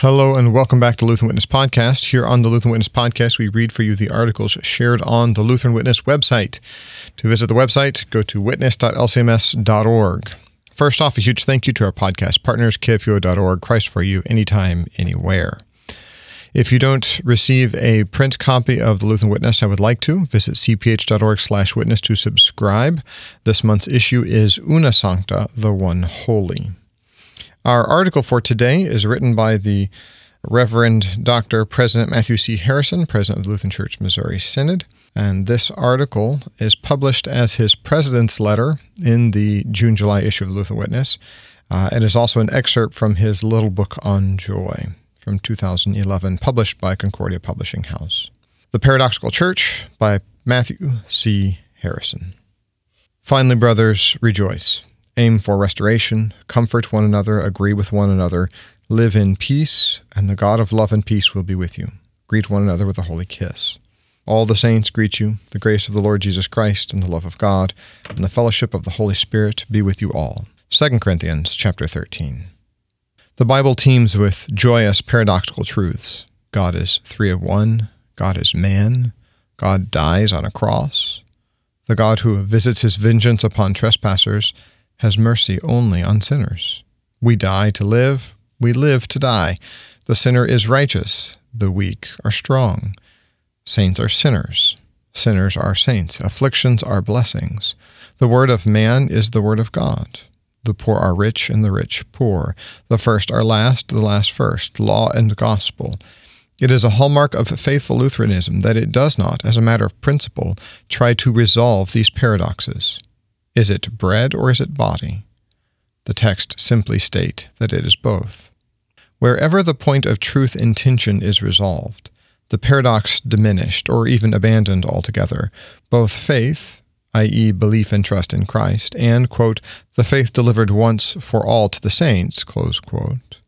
Hello and welcome back to Lutheran Witness Podcast. Here on the Lutheran Witness Podcast, we read for you the articles shared on the Lutheran Witness website. To visit the website, go to witness.lcms.org. First off, a huge thank you to our podcast partners, kfuo.org, Christ for You, anytime, anywhere. If you don't receive a print copy of the Lutheran Witness, I would like to visit cph.org slash witness to subscribe. This month's issue is Una Sancta, the One Holy. Our article for today is written by the Reverend Dr. President Matthew C. Harrison, President of the Lutheran Church Missouri Synod. And this article is published as his president's letter in the June July issue of the Lutheran Witness. Uh, it is also an excerpt from his little book on joy from 2011, published by Concordia Publishing House. The Paradoxical Church by Matthew C. Harrison. Finally, brothers, rejoice aim for restoration, comfort one another, agree with one another, live in peace, and the God of love and peace will be with you. Greet one another with a holy kiss. All the saints greet you. The grace of the Lord Jesus Christ and the love of God and the fellowship of the Holy Spirit be with you all. 2 Corinthians chapter 13. The Bible teems with joyous paradoxical truths. God is three of one. God is man. God dies on a cross. The God who visits his vengeance upon trespassers has mercy only on sinners. We die to live, we live to die. The sinner is righteous, the weak are strong. Saints are sinners, sinners are saints. Afflictions are blessings. The word of man is the word of God. The poor are rich, and the rich poor. The first are last, the last first. Law and gospel. It is a hallmark of faithful Lutheranism that it does not, as a matter of principle, try to resolve these paradoxes. Is it bread or is it body? The text simply state that it is both. Wherever the point of truth intention is resolved, the paradox diminished or even abandoned altogether, both faith, i.e., belief and trust in Christ, and, quote, the faith delivered once for all to the saints, close quote,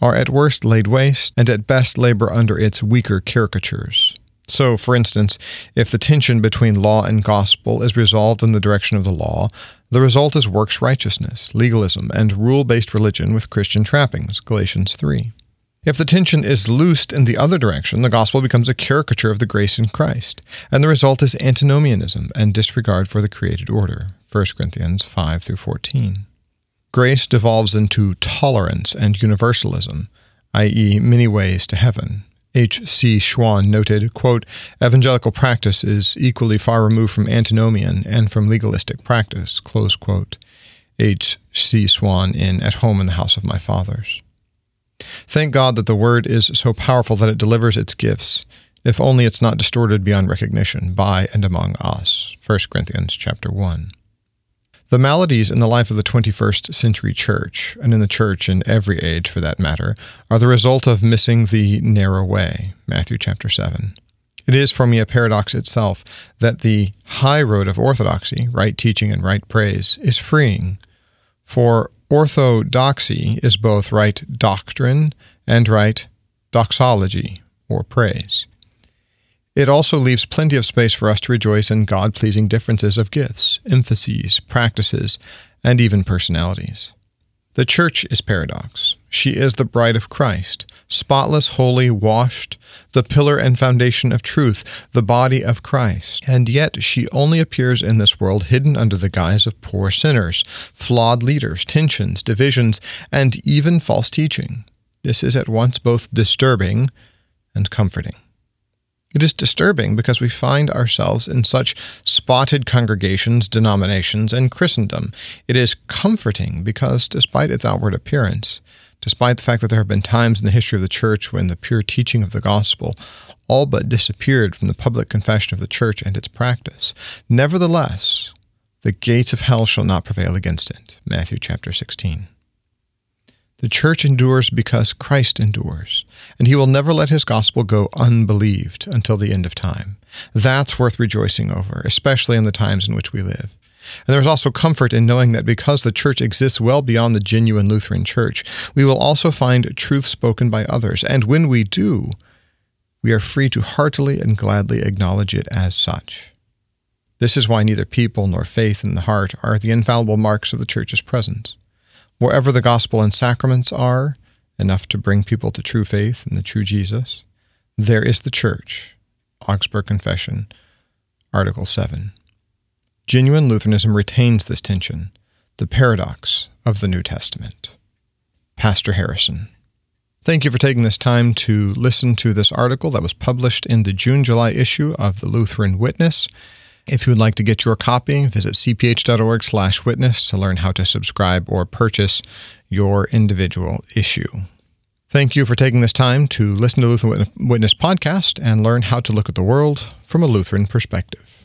are at worst laid waste and at best labor under its weaker caricatures. So, for instance, if the tension between law and gospel is resolved in the direction of the law, the result is works righteousness, legalism, and rule based religion with Christian trappings. Galatians 3. If the tension is loosed in the other direction, the gospel becomes a caricature of the grace in Christ, and the result is antinomianism and disregard for the created order. 1 Corinthians 5 through 14. Grace devolves into tolerance and universalism, i.e., many ways to heaven. H. C. Schwan noted, quote, Evangelical practice is equally far removed from antinomian and from legalistic practice, close quote. H. C. Schwan in At Home in the House of My Fathers. Thank God that the Word is so powerful that it delivers its gifts, if only it's not distorted beyond recognition by and among us. 1 Corinthians chapter 1. The maladies in the life of the 21st century church, and in the church in every age for that matter, are the result of missing the narrow way. Matthew chapter 7. It is for me a paradox itself that the high road of orthodoxy, right teaching and right praise, is freeing. For orthodoxy is both right doctrine and right doxology, or praise. It also leaves plenty of space for us to rejoice in God pleasing differences of gifts, emphases, practices, and even personalities. The church is paradox. She is the bride of Christ, spotless, holy, washed, the pillar and foundation of truth, the body of Christ. And yet she only appears in this world hidden under the guise of poor sinners, flawed leaders, tensions, divisions, and even false teaching. This is at once both disturbing and comforting. It is disturbing because we find ourselves in such spotted congregations, denominations, and Christendom. It is comforting because, despite its outward appearance, despite the fact that there have been times in the history of the church when the pure teaching of the gospel all but disappeared from the public confession of the church and its practice, nevertheless, the gates of hell shall not prevail against it. Matthew chapter 16. The church endures because Christ endures, and he will never let his gospel go unbelieved until the end of time. That's worth rejoicing over, especially in the times in which we live. And there's also comfort in knowing that because the church exists well beyond the genuine Lutheran church, we will also find truth spoken by others. And when we do, we are free to heartily and gladly acknowledge it as such. This is why neither people nor faith in the heart are the infallible marks of the church's presence. Wherever the gospel and sacraments are, enough to bring people to true faith in the true Jesus. There is the church, Augsburg Confession, Article 7. Genuine Lutheranism retains this tension, the paradox of the New Testament. Pastor Harrison. Thank you for taking this time to listen to this article that was published in the June July issue of the Lutheran Witness. If you would like to get your copy, visit cph.org/witness to learn how to subscribe or purchase your individual issue. Thank you for taking this time to listen to Lutheran Witness podcast and learn how to look at the world from a Lutheran perspective.